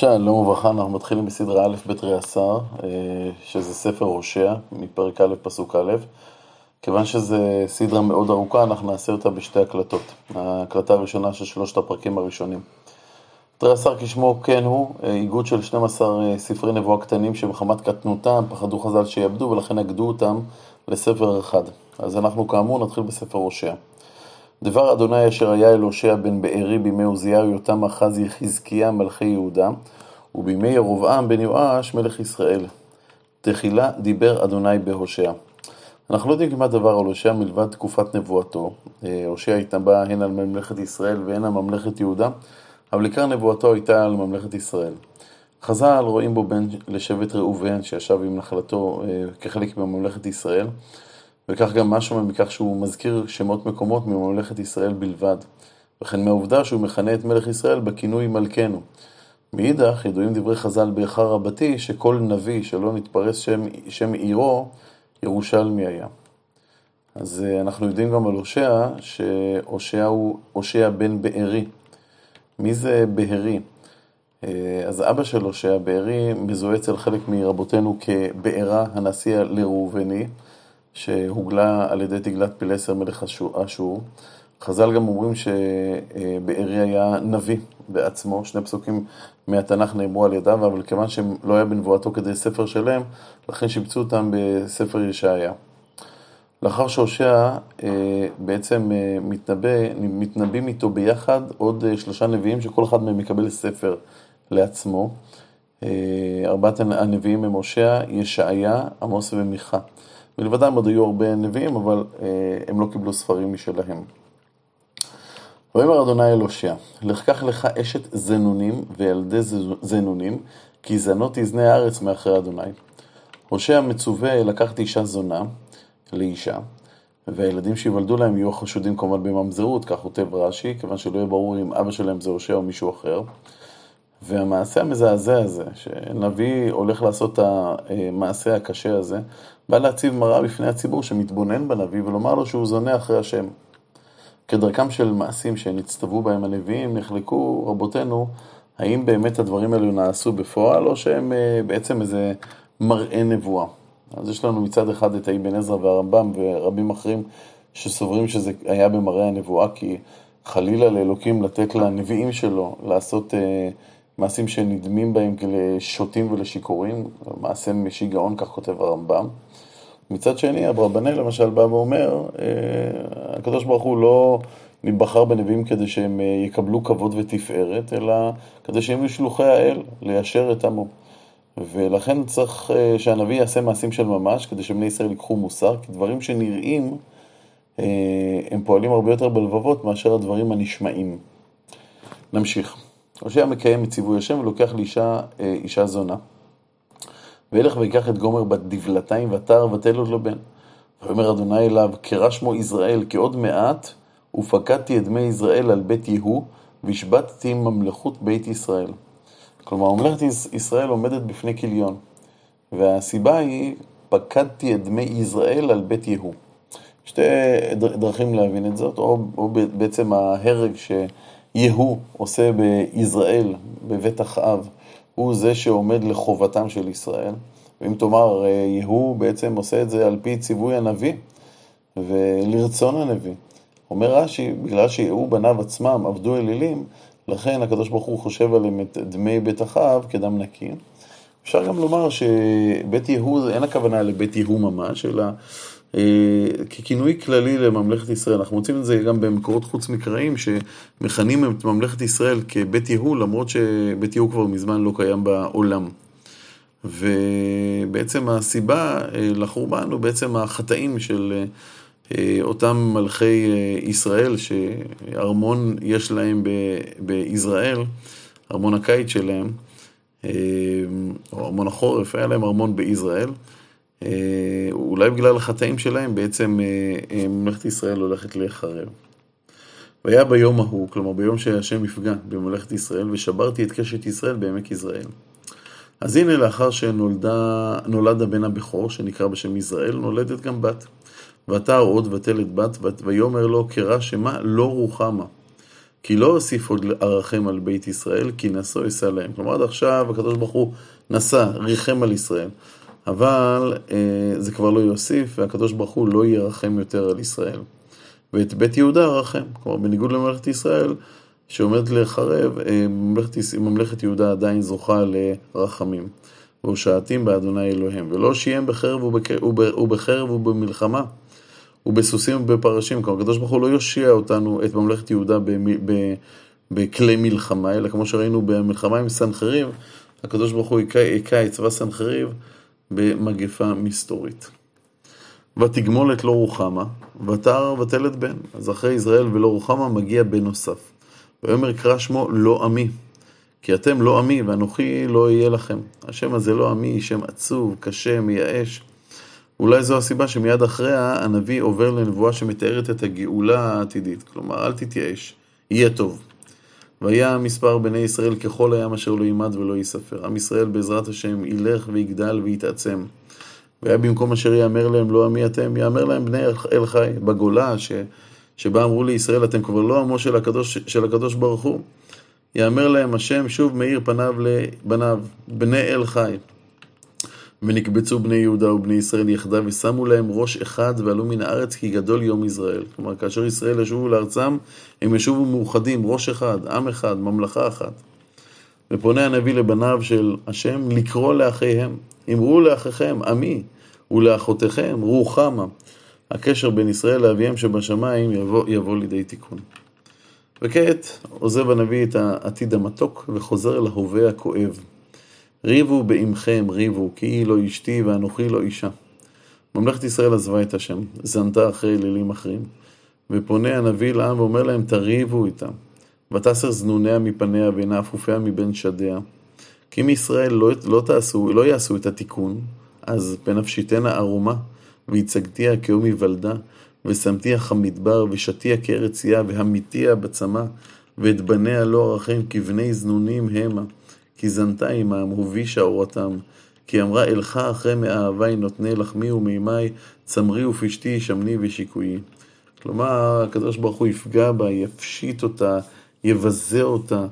שלום וברכה, אנחנו מתחילים בסדרה א' בתרי עשר, אה, שזה ספר הושע, מפרק א' פסוק א'. כיוון שזו סדרה מאוד ארוכה, אנחנו נעשה אותה בשתי הקלטות. ההקלטה הראשונה של שלושת הפרקים הראשונים. תרי עשר כשמו כן הוא, אה, איגוד של 12 אה, ספרי נבואה קטנים שמחמת קטנותם פחדו חז"ל שיאבדו ולכן אגדו אותם לספר אחד. אז אנחנו כאמור נתחיל בספר הושע. דבר אדוני אשר היה אל הושע בן בארי בימי עוזיהו יותם אחז יחזקיה מלכי יהודה ובימי ירבעם בן יואש מלך ישראל. תחילה דיבר אדוני בהושע. אנחנו לא יודעים כמעט דבר על הושע מלבד תקופת נבואתו. אה, הושע התנבא הן על ממלכת ישראל והן על ממלכת יהודה, אבל עיקר נבואתו הייתה על ממלכת ישראל. חז"ל רואים בו בן לשבט ראובן שישב עם נחלתו אה, כחלק מממלכת ישראל. וכך גם משהו מכך שהוא מזכיר שמות מקומות מממלכת ישראל בלבד, וכן מהעובדה שהוא מכנה את מלך ישראל בכינוי מלכנו. מאידך, ידועים דברי חז"ל באיכה רבתי, שכל נביא שלא נתפרס שם, שם עירו, ירושלמי היה. אז אה, אנחנו יודעים גם על הושע, שהושע הוא הושע בן בארי. מי זה בארי? אה, אז אבא של הושע, בארי, מזוהה אצל חלק מרבותינו כבארה הנשיא לראובני. שהוגלה על ידי תגלת פילסר מלך אשור. חז"ל גם אומרים שבארי היה נביא בעצמו, שני פסוקים מהתנ"ך נאמרו על ידיו, אבל כיוון שלא היה בנבואתו כדי ספר שלם, לכן שיבצו אותם בספר ישעיה. לאחר שהושע אה, בעצם אה, מתנבא, מתנבאים איתו ביחד עוד אה, שלושה נביאים שכל אחד מהם מקבל ספר לעצמו. ארבעת הנביאים הם הושע, ישעיה, עמוס ומיכה. מלבדם עוד היו הרבה נביאים, אבל אה, הם לא קיבלו ספרים משלהם. ויאמר אדוני אל הושע, לך קח לך אשת זנונים וילדי זנונים, כי זנות תזנה הארץ מאחרי אדוני. הושע מצווה לקחת אישה זונה לאישה, והילדים שיוולדו להם יהיו חשודים כמובן בממזרות, כך כותב רש"י, כיוון שלא יהיה ברור אם אבא שלהם זה הושע או מישהו אחר. והמעשה המזעזע הזה, שנביא הולך לעשות את המעשה הקשה הזה, בא להציב מראה בפני הציבור שמתבונן בנביא ולומר לו שהוא זונה אחרי השם. כדרכם של מעשים שנצטוו בהם הנביאים, נחלקו רבותינו, האם באמת הדברים האלו נעשו בפועל, או שהם אה, בעצם איזה מראה נבואה. אז יש לנו מצד אחד את האבן עזרא והרמב"ם ורבים אחרים שסוברים שזה היה במראה הנבואה, כי חלילה לאלוקים לתת לנביאים שלו לעשות אה, מעשים שנדמים בהם לשוטים ולשיכורים, מעשה משיגעון, כך כותב הרמב"ם. מצד שני, אברבנאל למשל בא ואומר, אה, הקדוש ברוך הוא לא נבחר בנביאים כדי שהם אה, יקבלו כבוד ותפארת, אלא כדי שהם יהיו שלוחי האל, ליישר את עמו. ולכן צריך אה, שהנביא יעשה מעשים של ממש, כדי שבני ישראל ייקחו מוסר, כי דברים שנראים, הם פועלים הרבה יותר בלבבות מאשר הדברים הנשמעים. נמשיך. הושע מקיים את ציווי השם ולוקח לאישה אישה זונה. וילך ויקח את גומר בת דבלתיים ותר ותלד לו בן. ואומר אדוני אליו, קרא שמו ישראל, כי עוד מעט ופקדתי את דמי ישראל על בית יהוא, והשבתתי ממלכות בית ישראל. כלומר, ממלכת ישראל עומדת בפני כליון, והסיבה היא, פקדתי את דמי ישראל על בית יהוא. שתי דרכים להבין את זאת, או, או בעצם ההרג שיהוא עושה בישראל, בבית אחאב, הוא זה שעומד לחובתם של ישראל. ואם תאמר, אה, יהוא בעצם עושה את זה על פי ציווי הנביא ולרצון הנביא. אומר רש"י, בגלל שיהוא בניו עצמם עבדו אלילים, לכן הקדוש ברוך הוא חושב עליהם את דמי בית אחאב כדם נקי. אפשר גם לומר שבית יהוא, אין הכוונה לבית יהוא ממש, אלא ככינוי כללי לממלכת ישראל. אנחנו מוצאים את זה גם במקורות חוץ מקראיים, שמכנים את ממלכת ישראל כבית יהוא, למרות שבית יהוא כבר מזמן לא קיים בעולם. ובעצם הסיבה אה, לחורבן הוא בעצם החטאים של אה, אותם מלכי ישראל, שארמון יש להם בישראל, ארמון הקיץ שלהם, או ארמון החורף, היה להם ארמון בישראל. אה, אולי בגלל החטאים שלהם, בעצם אה, אה, ממלכת ישראל הולכת להיחרב. והיה ביום ההוא, כלומר ביום שהשם יפגע בממלכת ישראל, ושברתי את קשת ישראל בעמק יזרעאל. אז הנה לאחר שנולד הבן הבכור, שנקרא בשם יזרעאל, נולדת גם בת. ותער עוד ותלת בת, ויאמר לו קרא שמה לא רוחמה. כי לא אוסיף עוד ארחם על בית ישראל, כי נשוא אשא להם. כלומר, עד עכשיו הקדוש ברוך הוא נשא, ריחם על ישראל. אבל אה, זה כבר לא יוסיף, והקדוש ברוך הוא לא ירחם יותר על ישראל. ואת בית יהודה רחם. כלומר, בניגוד לממלכת ישראל, שעומדת להיחרב, אה, ממלכת, ממלכת יהודה עדיין זוכה לרחמים. והושעתים באדוני אלוהים. ולא שיים בחרב ובחרב ובמלחמה. ובסוסים ובפרשים. כלומר, הקדוש ברוך הוא לא יושיע אותנו, את ממלכת יהודה, בכלי מלחמה, אלא כמו שראינו במלחמה עם סנחריב, הקדוש ברוך הוא היכה את צבא סנחריב במגפה מסתורית. ותגמולת לא רוחמה, ותער ותלת בן. אז אחרי ישראל ולא רוחמה מגיע בן נוסף. ויאמר קרא שמו לא עמי, כי אתם לא עמי ואנוכי לא אהיה לכם. השם הזה לא עמי, שם עצוב, קשה, מייאש. אולי זו הסיבה שמיד אחריה הנביא עובר לנבואה שמתארת את הגאולה העתידית. כלומר, אל תתייאש, יהיה טוב. והיה מספר בני ישראל ככל הים אשר לא יימד ולא ייספר. עם ישראל בעזרת השם ילך ויגדל ויתעצם. והיה במקום אשר יאמר להם לא עמי אתם, יאמר להם בני אל חי. בגולה ש, שבה אמרו לישראל אתם כבר לא עמו של הקדוש, של הקדוש ברוך הוא. יאמר להם השם שוב מאיר פניו לבניו, בני אל חי. ונקבצו בני יהודה ובני ישראל יחדיו ושמו להם ראש אחד ועלו מן הארץ כי גדול יום ישראל. כלומר, כאשר ישראל ישובו לארצם, הם ישובו מאוחדים, ראש אחד, עם אחד, ממלכה אחת. ופונה הנביא לבניו של השם לקרוא לאחיהם. אמרו לאחיכם, עמי, ולאחותיכם, רוחמה. הקשר בין ישראל לאביהם שבשמיים יבוא, יבוא לידי תיקון. וכעת עוזב הנביא את העתיד המתוק וחוזר להווה הכואב. ריבו בעמכם, ריבו, כי היא לא אשתי ואנוכי לא אישה. ממלכת ישראל עזבה את השם, זנתה אחרי אלילים אחרים, ופונה הנביא לעם ואומר להם, תריבו איתם. ותסר זנוניה מפניה ואינה אפופיה מבין שדיה. כי אם ישראל לא, לא, תעשו, לא יעשו את התיקון, אז בנפשיתנה ערומה, והצגתיה כיום היוולדה, ושמתיה כמדבר, ושתיה כארץ יה, והמיתיה בצמא, ואת בניה לא ערכם כבני זנונים המה. כי זנתה עמם, הובישה אורתם. כי אמרה אלך אחרי מאהבי נותני לחמי ומימי, צמרי ופשתי, שמני ושיקויי. כלומר, הקדוש ברוך הוא יפגע בה, יפשיט אותה, יבזה אותה,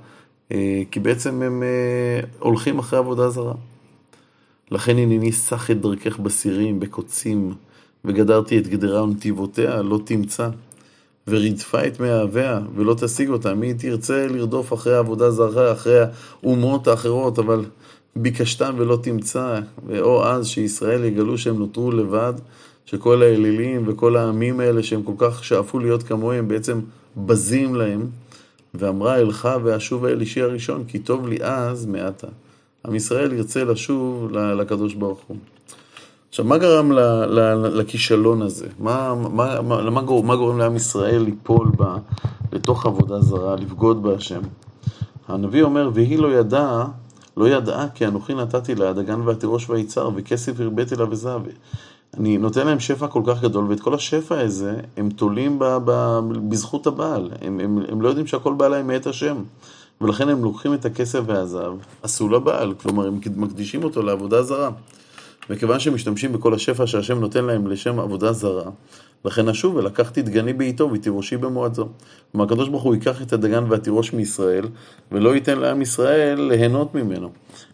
אה, כי בעצם הם אה, הולכים אחרי עבודה זרה. לכן הנני סח את דרכך בסירים, בקוצים, וגדרתי את גדרה ונתיבותיה, לא תמצא. ורדפה את מאהביה, ולא תשיג אותה. מי תרצה לרדוף אחרי העבודה זרה, אחרי האומות האחרות, אבל ביקשתם ולא תמצא. ואו אז שישראל יגלו שהם נותרו לבד, שכל האלילים וכל העמים האלה שהם כל כך שאפו להיות כמוהם, בעצם בזים להם. ואמרה אלך ואשובה אל אישי הראשון, כי טוב לי אז מעתה. עם ישראל ירצה לשוב לקדוש ברוך הוא. עכשיו, מה גרם ל, ל, לכישלון הזה? מה, מה, מה, מה, גור, מה גורם לעם ישראל ליפול בה, לתוך עבודה זרה, לבגוד בהשם? הנביא אומר, והיא לא ידעה, לא ידעה כי אנוכי נתתי לה הדגן והתירוש והיצהר, וכסף הרביתי לה וזהב. אני נותן להם שפע כל כך גדול, ואת כל השפע הזה הם תולים ב, ב, בזכות הבעל. הם, הם, הם לא יודעים שהכל בא להם מאת השם. ולכן הם לוקחים את הכסף והזהב, עשו לבעל, כלומר הם מקדישים אותו לעבודה זרה. וכיוון שמשתמשים בכל השפע שהשם נותן להם לשם עבודה זרה, לכן אשוב ולקחתי דגני בעיתו ותירושי במועדו. כלומר, הקדוש ברוך הוא ייקח את הדגן והתירוש מישראל, ולא ייתן לעם ישראל ליהנות ממנו.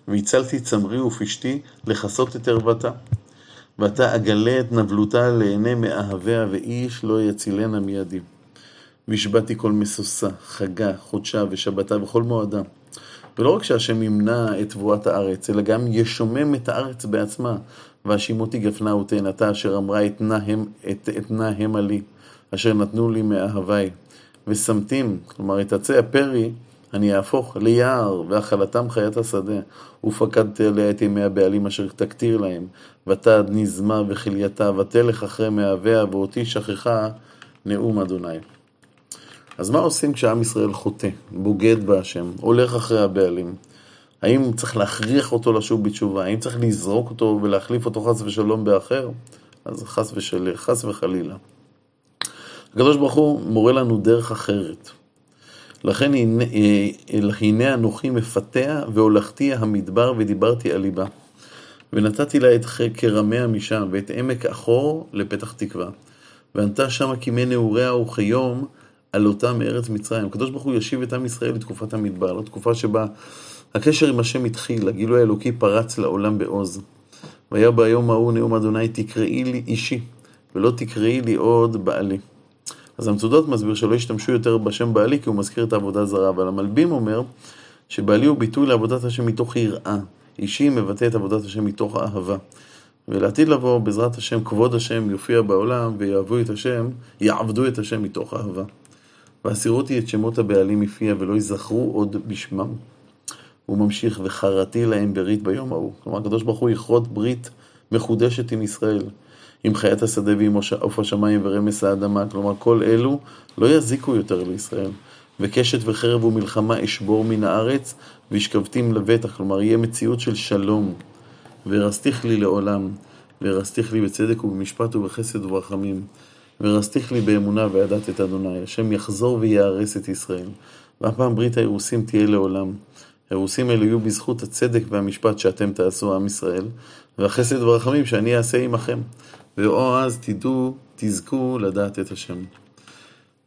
והצלתי צמרי ופשתי לכסות את ערוותה. ועתה אגלה את נבלותה לעיני מאהביה, ואיש לא יצילנה מידי. והשבעתי כל משושה, חגה, חודשה ושבתה וכל מועדה. ולא רק שהשם ימנע את תבואת הארץ, אלא גם ישומם את הארץ בעצמה. והשימותי גפנה ותאנתה, אשר אמרה אתנה המה לי, אשר נתנו לי מאהבי. ושמתים, כלומר את עצי הפרי, אני אהפוך ליער, והאכלתם חיית השדה. ופקדתי עליה את ימי הבעלים אשר תקטיר להם. ותד נזמה וכלייתה, ותלך אחרי מאהביה, ואותי שכחה נאום אדוני. אז מה עושים כשעם ישראל חוטא, בוגד בהשם, הולך אחרי הבעלים? האם צריך להכריח אותו לשוב בתשובה? האם צריך לזרוק אותו ולהחליף אותו חס ושלום באחר? אז חס, ושל... חס וחלילה. הקדוש ברוך הוא מורה לנו דרך אחרת. לכן הנה, הנה אנוכי מפתח והולכתי המדבר ודיברתי על ליבה. ונתתי לה את כרמיה משם ואת עמק אחור לפתח תקווה. וענתה שמה כימי נעוריה וכיום עלותם מארץ מצרים. הקדוש ברוך הוא ישיב את עם ישראל לתקופת המדבר, לתקופה שבה הקשר עם השם התחיל, הגילוי האלוקי פרץ לעולם בעוז. והיה ביום ההוא נאום אדוני תקראי לי אישי, ולא תקראי לי עוד בעלי. אז המצודות מסביר שלא ישתמשו יותר בשם בעלי כי הוא מזכיר את העבודה זרה, אבל המלבים אומר שבעלי הוא ביטוי לעבודת השם מתוך יראה. אישי מבטא את עבודת השם מתוך אהבה. ולעתיד לבוא, בעזרת השם, כבוד השם יופיע בעולם ויאהבו את השם, יעבדו את השם מתוך אהבה. והסירותי את שמות הבעלים מפיה ולא יזכרו עוד בשמם. הוא ממשיך, וחרתי להם ברית ביום ההוא. כלומר, הקדוש ברוך הוא יכרות ברית מחודשת עם ישראל, עם חיית השדה ועם עוף השמיים ורמס האדמה. כלומר, כל אלו לא יזיקו יותר לישראל. וקשת וחרב ומלחמה אשבור מן הארץ, והשכבתים לבטח. כלומר, יהיה מציאות של שלום. ורסתיך לי לעולם, ורסתיך לי בצדק ובמשפט ובחסד וברחמים. ורסתיך לי באמונה וידעת את אדוני. השם יחזור ויארס את ישראל. והפעם ברית האירוסים תהיה לעולם. האירוסים האלו יהיו בזכות הצדק והמשפט שאתם תעשו, עם ישראל, והחסד והרחמים שאני אעשה עמכם. ואו אז תדעו, תזכו לדעת את השם.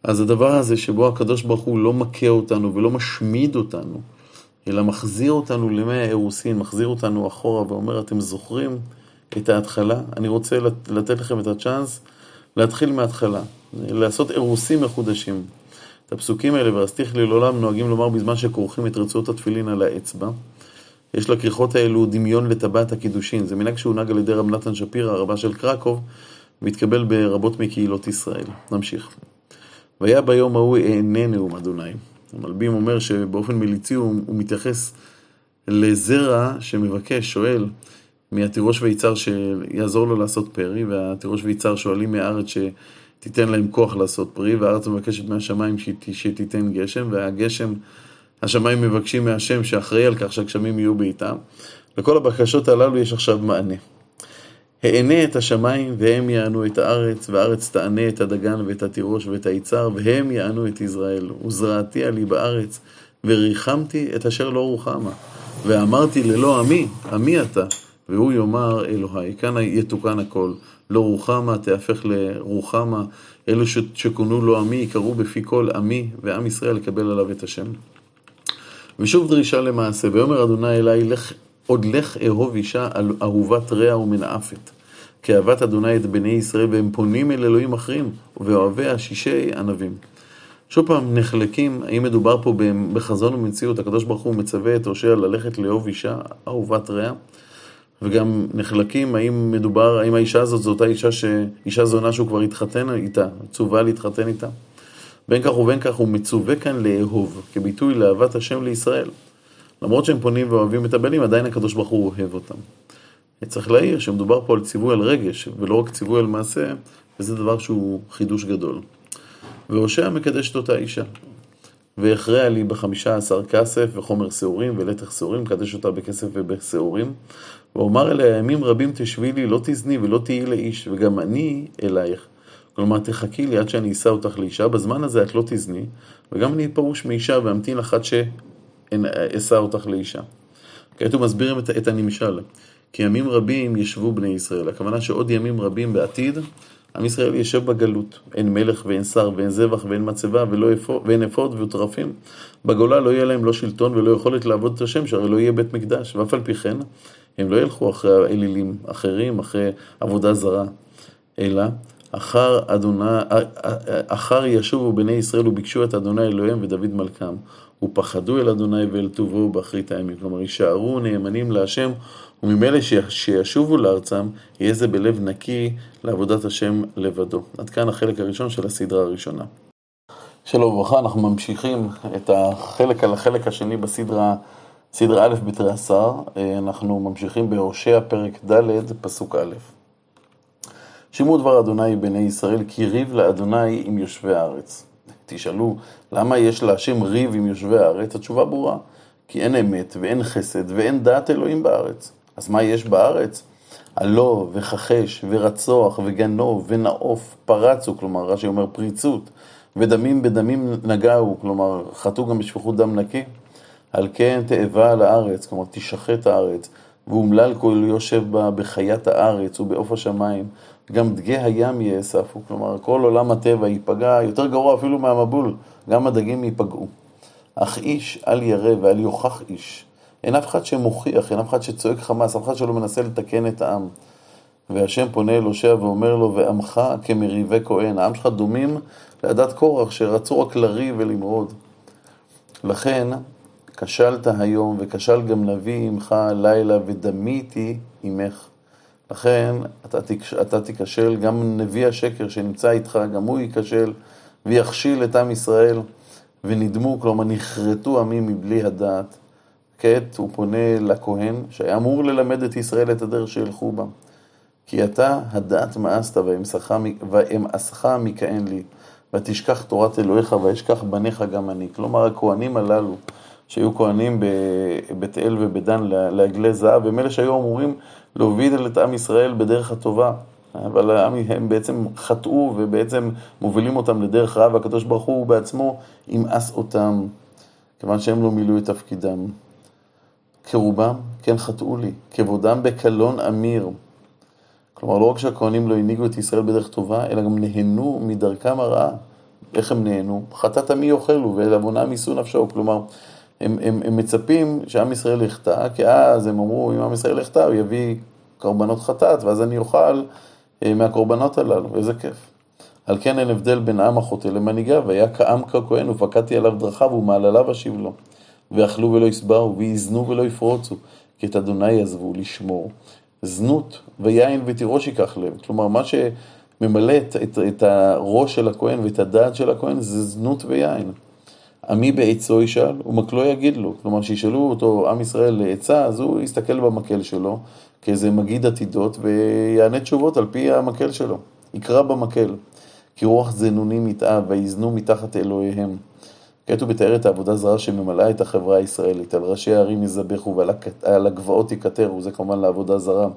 אז הדבר הזה שבו הקדוש ברוך הוא לא מכה אותנו ולא משמיד אותנו, אלא מחזיר אותנו לימי האירוסין, מחזיר אותנו אחורה ואומר, אתם זוכרים את ההתחלה? אני רוצה לתת לכם את הצ'אנס להתחיל מההתחלה, לעשות אירוסים מחודשים. את הפסוקים האלה, ואסתיך לי לעולם, נוהגים לומר בזמן שכורכים את רצועות התפילין על האצבע. יש לכריכות האלו דמיון לטבעת הקידושין. זה מנהג שהונהג על ידי רב נתן שפירא, הרבה של קרקוב, והתקבל ברבות מקהילות ישראל. נמשיך. והיה ביום ההוא אענה נאום אדוני. המלבים אומר שבאופן מליצי הוא, הוא מתייחס לזרע שמבקש, שואל, מהתירוש ויצהר שיעזור לו לעשות פרי, והתירוש ויצהר שואלים מהארץ שתיתן להם כוח לעשות פרי, והארץ מבקשת מהשמיים שתיתן גשם, והגשם, השמיים מבקשים מהשם שאחראי על כך שהגשמים יהיו בעיטם. לכל הבקשות הללו יש עכשיו מענה. הענה את השמיים והם יענו את הארץ, והארץ תענה את הדגן ואת התירוש ואת היצהר, והם יענו את ישראל. וזרעתי עלי בארץ, וריחמתי את אשר לא רוחמה. ואמרתי ללא עמי, עמי אתה, והוא יאמר אלוהי. כאן יתוקן הכל. לא רוחמה תהפך לרוחמה, אלו שכונו לו עמי יקראו בפי כל עמי, ועם ישראל לקבל עליו את השם. ושוב דרישה למעשה, ויאמר אדוני אלי, לך, עוד לך אהוב אישה אהובת רע ומנאפת. כי אהבת אדוני את בני ישראל, והם פונים אל אלוהים אחרים, ואוהביה שישי ענבים. שוב פעם, נחלקים, האם מדובר פה בחזון ומציאות, הקדוש ברוך הוא מצווה את הושע ללכת לאהוב אישה אהובת רע, וגם נחלקים, האם מדובר, האם האישה הזאת זו אותה אישה, ש... אישה זונה שהוא כבר התחתן איתה, צווה להתחתן איתה. בין כך ובין כך הוא מצווה כאן לאהוב, כביטוי לאהבת השם לישראל. למרות שהם פונים ואוהבים את הבנים, עדיין הקדוש ברוך הוא אוהב אותם. צריך להעיר שמדובר פה על ציווי על רגש, ולא רק ציווי על מעשה, וזה דבר שהוא חידוש גדול. והושע מקדש את אותה אישה. והכרע לי בחמישה עשר כסף וחומר שעורים ולתך שעורים, מקדש אותה בכסף ובשעורים. ואומר אליה, ימים רבים תשבי לי, לא תזני ולא תהיי לאיש, וגם אני אלייך. כלומר, תחכי לי עד שאני אשא אותך לאישה, בזמן הזה את לא תזני, וגם אני אתפרוש מאישה ואמתין לך עד שאשא אותך לאישה. כעת הוא מסביר את, את הנמשל. כי ימים רבים ישבו בני ישראל. הכוונה שעוד ימים רבים בעתיד, עם ישראל ישב בגלות. אין מלך ואין שר ואין זבח ואין מצבה ולא אפוד, ואין אפוד וטרפים. בגולה לא יהיה להם לא שלטון ולא יכולת לעבוד את השם, שהרי לא יהיה בית מקדש. ואף על פי כן, הם לא ילכו אחרי האלילים אחרים, אחרי עבודה זרה, אלא אחר, אדוני, אחר ישובו בני ישראל וביקשו את אדוני אלוהיהם ודוד מלכם. ופחדו אל אדוני ואל טובו באחרית הימים. כלומר, יישארו נאמנים להשם, וממילא שישובו לארצם, יהיה זה בלב נקי לעבודת השם לבדו. עד כאן החלק הראשון של הסדרה הראשונה. שלום וברכה, אנחנו ממשיכים את החלק על החלק השני בסדרה, סדרה א' בתרי עשר. אנחנו ממשיכים בהושע פרק ד', פסוק א'. שמעו דבר אדוני בני ישראל, כי ריב לאדוני עם יושבי הארץ. תשאלו, למה יש להשם ריב עם יושבי הארץ? התשובה ברורה, כי אין אמת ואין חסד ואין דעת אלוהים בארץ. אז מה יש בארץ? הלא וכחש ורצוח וגנוב ונאוף פרצו, כלומר רש"י אומר פריצות, ודמים בדמים נגעו, כלומר חטאו גם בשפיכות דם נקי. על כן תאבה על הארץ, כלומר תשחט הארץ, ואומלל כל יושב בה בחיית הארץ ובעוף השמיים, גם דגי הים יאספו, כלומר כל עולם הטבע ייפגע, יותר גרוע אפילו מהמבול, גם הדגים ייפגעו. אך איש אל ירא ואל יוכח איש. אין אף אחד שמוכיח, אין אף אחד שצועק חמאס, אף אחד שלא מנסה לתקן את העם. והשם פונה אל הושע ואומר לו, ועמך כמריבי כהן. העם שלך דומים לעדת קורח, שרצו רק לריב ולמרוד. לכן, כשלת היום, וכשל גם נביא עמך לילה, ודמיתי עמך. לכן, אתה, אתה תיכשל, גם נביא השקר שנמצא איתך, גם הוא ייכשל, ויכשיל את עם ישראל, ונדמו, כלומר נכרתו עמים מבלי הדעת. כעת הוא פונה לכהן, שהיה אמור ללמד את ישראל את הדרך שילכו בה. כי אתה הדעת מאסת ואמאסך מכהן לי, ותשכח תורת אלוהיך וישכח בניך גם אני. כלומר, הכהנים הללו, שהיו כהנים בבית אל ובדן לעגלי זהב, הם אלה שהיו אמורים להוביל את עם ישראל בדרך הטובה. אבל הם בעצם חטאו ובעצם מובילים אותם לדרך רעה, והקדוש ברוך הוא בעצמו ימאס אותם, כיוון שהם לא מילאו את תפקידם. כרובם, כן חטאו לי, כבודם בקלון אמיר. כלומר, לא רק שהכהנים לא הנהיגו את ישראל בדרך טובה, אלא גם נהנו מדרכם הרעה. איך הם נהנו? חטאת מי יאכלו, ולעוונם יישאו נפשו. כלומר, הם, הם, הם מצפים שעם ישראל יחטא, כי אז הם אמרו, אם עם ישראל יחטא, הוא יביא קורבנות חטאת, ואז אני אוכל אה, מהקורבנות הללו. איזה כיף. על כן אין הבדל בין עם החוטא למנהיגיו, והיה כעם ככהן, ופקדתי עליו דרכיו, ומעלליו אשיב לו. ואכלו ולא יסברו, ויזנו ולא יפרוצו, כי את אדוני יעזבו לשמור. זנות ויין ותירוש ייקח לב. כלומר, מה שממלא את, את, את הראש של הכהן ואת הדעת של הכהן זה זנות ויין. עמי בעצו ישאל ומקלו יגיד לו. כלומר, שישאלו אותו עם ישראל לעצה, אז הוא יסתכל במקל שלו כאיזה מגיד עתידות ויענה תשובות על פי המקל שלו. יקרא במקל. כי רוח זנונים יתאב ויזנו מתחת אלוהיהם. כעת הוא מתאר את העבודה זרה שממלאה את החברה הישראלית. על ראשי הערים יזבחו ועל הגבעות יקטרו, זה כמובן לעבודה זרה.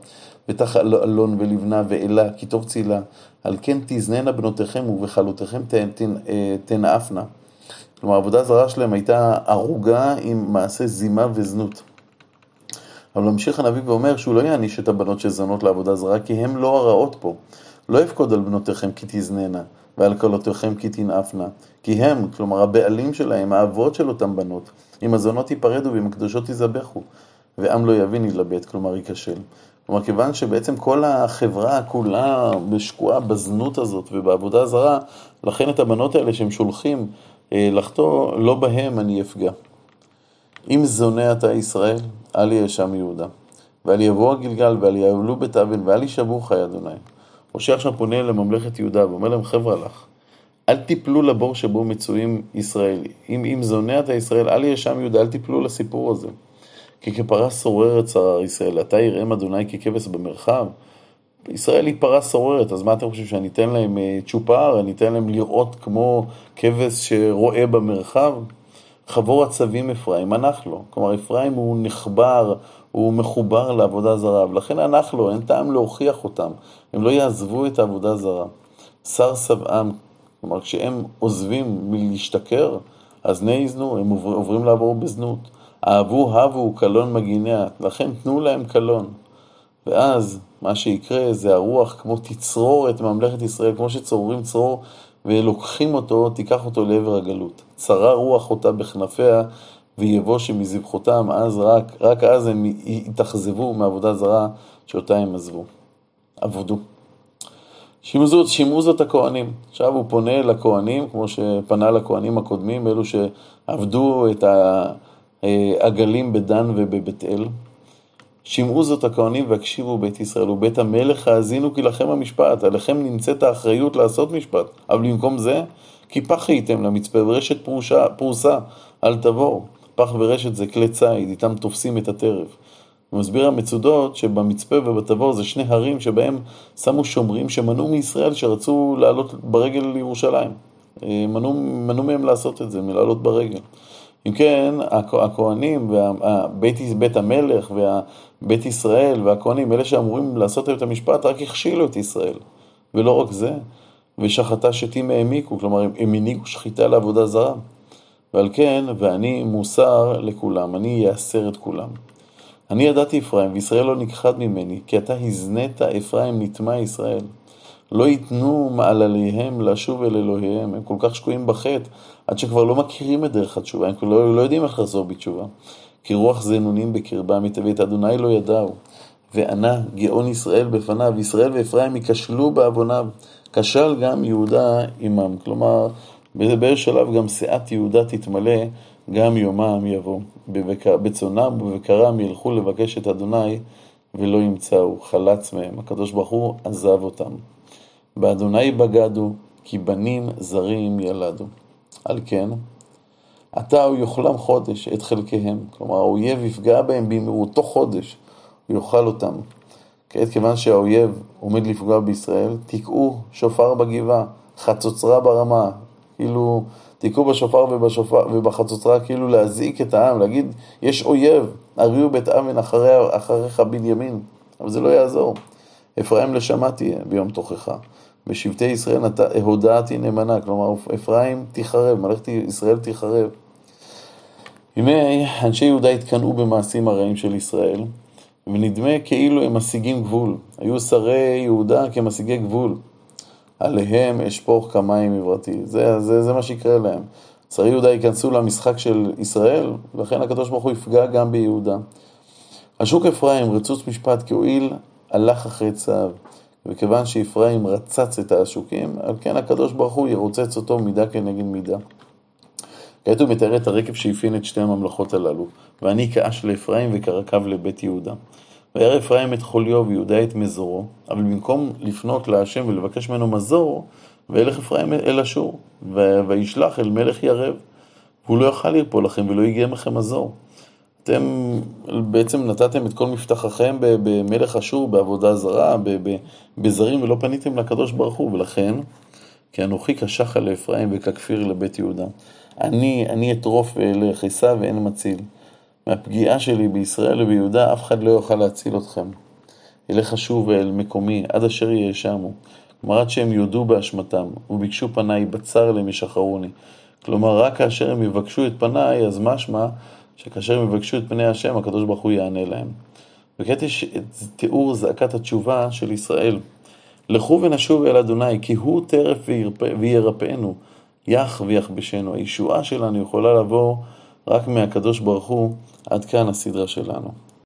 ותח אלון ולבנה ואלה, כי טוב צילה. על כן תזננה בנותיכם ובכלותיכם אה, תנאפנה. כלומר, העבודה הזרה שלהם הייתה ערוגה עם מעשה זימה וזנות. אבל ממשיך הנביא ואומר שהוא לא יעניש את הבנות שזונות לעבודה זרה, כי הן לא הרעות פה. לא יפקוד על בנותיכם כי תזננה, ועל כלותיכם כי תנאפנה. כי הם, כלומר הבעלים שלהם, האבות של אותם בנות, אם הזונות ייפרדו ועם הקדושות יזבחו, ועם לא יבין יתלבט, כלומר ייכשל. כלומר, כיוון שבעצם כל החברה כולה שקועה בזנות הזאת ובעבודה זרה, לכן את הבנות האלה שהם שולחים לחטוא, לא בהם אני אפגע. אם זונה אתה ישראל, אל יהיה שם יהודה. ואל יבוא הגלגל, ואל יעלו בית אבן, ואל ישבו חיי אדוני. הושע עכשיו פונה לממלכת יהודה ואומר להם, חבר'ה לך, אל תיפלו לבור שבו מצויים ישראל. אם, אם זונה אתה ישראל, אל יהיה שם יהודה, אל תיפלו לסיפור הזה. כי כפרה סוררת שרר ישראל, אתה יראם אדוני ככבש במרחב. ישראל היא פרה סוררת, אז מה אתם חושבים, שאני אתן להם אה, צ'ופר, אני אתן להם לראות כמו כבש שרואה במרחב? חבור עצבים אפרים, הנח לו. כלומר, אפרים הוא נחבר, הוא מחובר לעבודה זרה, ולכן הנח לו, אין טעם להוכיח אותם. הם לא יעזבו את העבודה זרה. שר שבעם, כלומר, כשהם עוזבים מלהשתכר, אז נה יזנו, הם עוברים לעבור בזנות. אהבו הבו קלון מגיניה, לכן תנו להם קלון. ואז מה שיקרה זה הרוח כמו תצרור את ממלכת ישראל, כמו שצוררים צרור ולוקחים אותו, תיקח אותו לעבר הגלות. צרה רוח אותה בכנפיה ויבוש מזבחותם, אז רק, רק אז הם יתאכזבו מעבודה זרה שאותה הם עזבו. עבדו. שימו שימו זאת הכהנים. עכשיו הוא פונה לכהנים, כמו שפנה לכהנים הקודמים, אלו שעבדו את העגלים בדן ובבית אל. שמעו זאת הכהנים והקשיבו בית ישראל ובית המלך האזינו כי לכם המשפט, עליכם נמצאת האחריות לעשות משפט, אבל במקום זה, כי פח הייתם למצפה ורשת פרושה, פרוסה, אל תבואו. פח ורשת זה כלי ציד, איתם תופסים את הטרף. מסביר המצודות שבמצפה ובתבור זה שני הרים שבהם שמו שומרים שמנעו מישראל שרצו לעלות ברגל לירושלים. אה, מנעו, מנעו מהם לעשות את זה, מלעלות ברגל. אם כן, הכהנים, ובית, בית המלך ובית ישראל והכהנים, אלה שאמורים לעשות את המשפט, רק הכשילו את ישראל. ולא רק זה, ושחטה שתים העמיקו, כלומר הם הנהיגו שחיטה לעבודה זרה. ועל כן, ואני מוסר לכולם, אני אאסר את כולם. אני ידעתי אפרים, וישראל לא נכחד ממני, כי אתה הזנית אפרים נטמע ישראל. לא ייתנו מעלליהם לשוב אל אלוהיהם. הם כל כך שקועים בחטא, עד שכבר לא מכירים את דרך התשובה, הם כבר לא, לא יודעים איך לחזור בתשובה. כי רוח זנונים בקרבם, ואת אדוני לא ידעו. וענה גאון ישראל בפניו, ישראל ואפרים ייכשלו בעווניו. כשל גם יהודה עמם. כלומר, באיזה שלב גם שאת יהודה תתמלא, גם יומם יבוא. בצונם ובבקרם ילכו לבקש את אדוני ולא ימצאו, חלץ מהם. הקדוש ברוך הוא עזב אותם. באדוני בגדו, כי בנים זרים ילדו. על כן, עתה הוא יאכלם חודש את חלקיהם. כלומר, האויב יפגע בהם במהותו חודש, הוא יאכל אותם. כעת כיוון שהאויב עומד לפגוע בישראל, תקעו שופר בגבעה, חצוצרה ברמה, כאילו תקעו בשופר ובשופר, ובחצוצרה כאילו להזעיק את העם, להגיד יש אויב, הריעו בית אבן אחרי, אחריך בנימין, אבל זה לא יעזור. אפרים לשמה תהיה ביום תוכחה. בשבטי ישראל הודעתי נאמנה, כלומר אפרים תיחרב, מלאכת ישראל תיחרב. הנה אנשי יהודה התקנאו במעשים הרעים של ישראל, ונדמה כאילו הם משיגים גבול. היו שרי יהודה כמשיגי גבול. עליהם אשפוך כמים עברתי. זה, זה, זה מה שיקרה להם. שרי יהודה ייכנסו למשחק של ישראל, ולכן הקדוש ברוך הוא יפגע גם ביהודה. השוק אפרים רצוץ משפט כי הואיל הלך אחרי צו, וכיוון שאפרים רצץ את השוקים, על כן הקדוש ברוך הוא ירוצץ אותו מידה כנגד מידה. כעת הוא מתאר את הרקב שהפיין את שתי הממלכות הללו, ואני כאש לאפרים וכרקב לבית יהודה. וירא אפרים את חוליו ויהודה את מזורו, אבל במקום לפנות להשם ולבקש ממנו מזור, וילך אפרים אל אשור, וישלח אל מלך ירב, והוא לא יוכל לרפוא לכם ולא יגיע מכם מזור. אתם בעצם נתתם את כל מבטחכם במלך אשור, בעבודה זרה, בזרים, ולא פניתם לקדוש ברוך הוא, ולכן, כי אנוכי כשח על אפרים וככפיר לבית יהודה. אני, אני אטרוף ואלך, אשא ואין מציל. מהפגיעה שלי בישראל וביהודה, אף אחד לא יוכל להציל אתכם. אלך אשוב אל מקומי, עד אשר יאשמו. כלומר, עד שהם יודו באשמתם, וביקשו פניי, בצר להם ישחרוני. כלומר, רק כאשר הם יבקשו את פניי, אז משמע שכאשר הם יבקשו את פני השם, הקדוש ברוך הוא יענה להם. וכעת יש תיאור זעקת התשובה של ישראל. לכו ונשוב אל אדוני, כי הוא טרף וירפאנו, יח ויחבשנו. הישועה שלנו יכולה לבוא רק מהקדוש ברוך הוא, עד כאן הסדרה שלנו.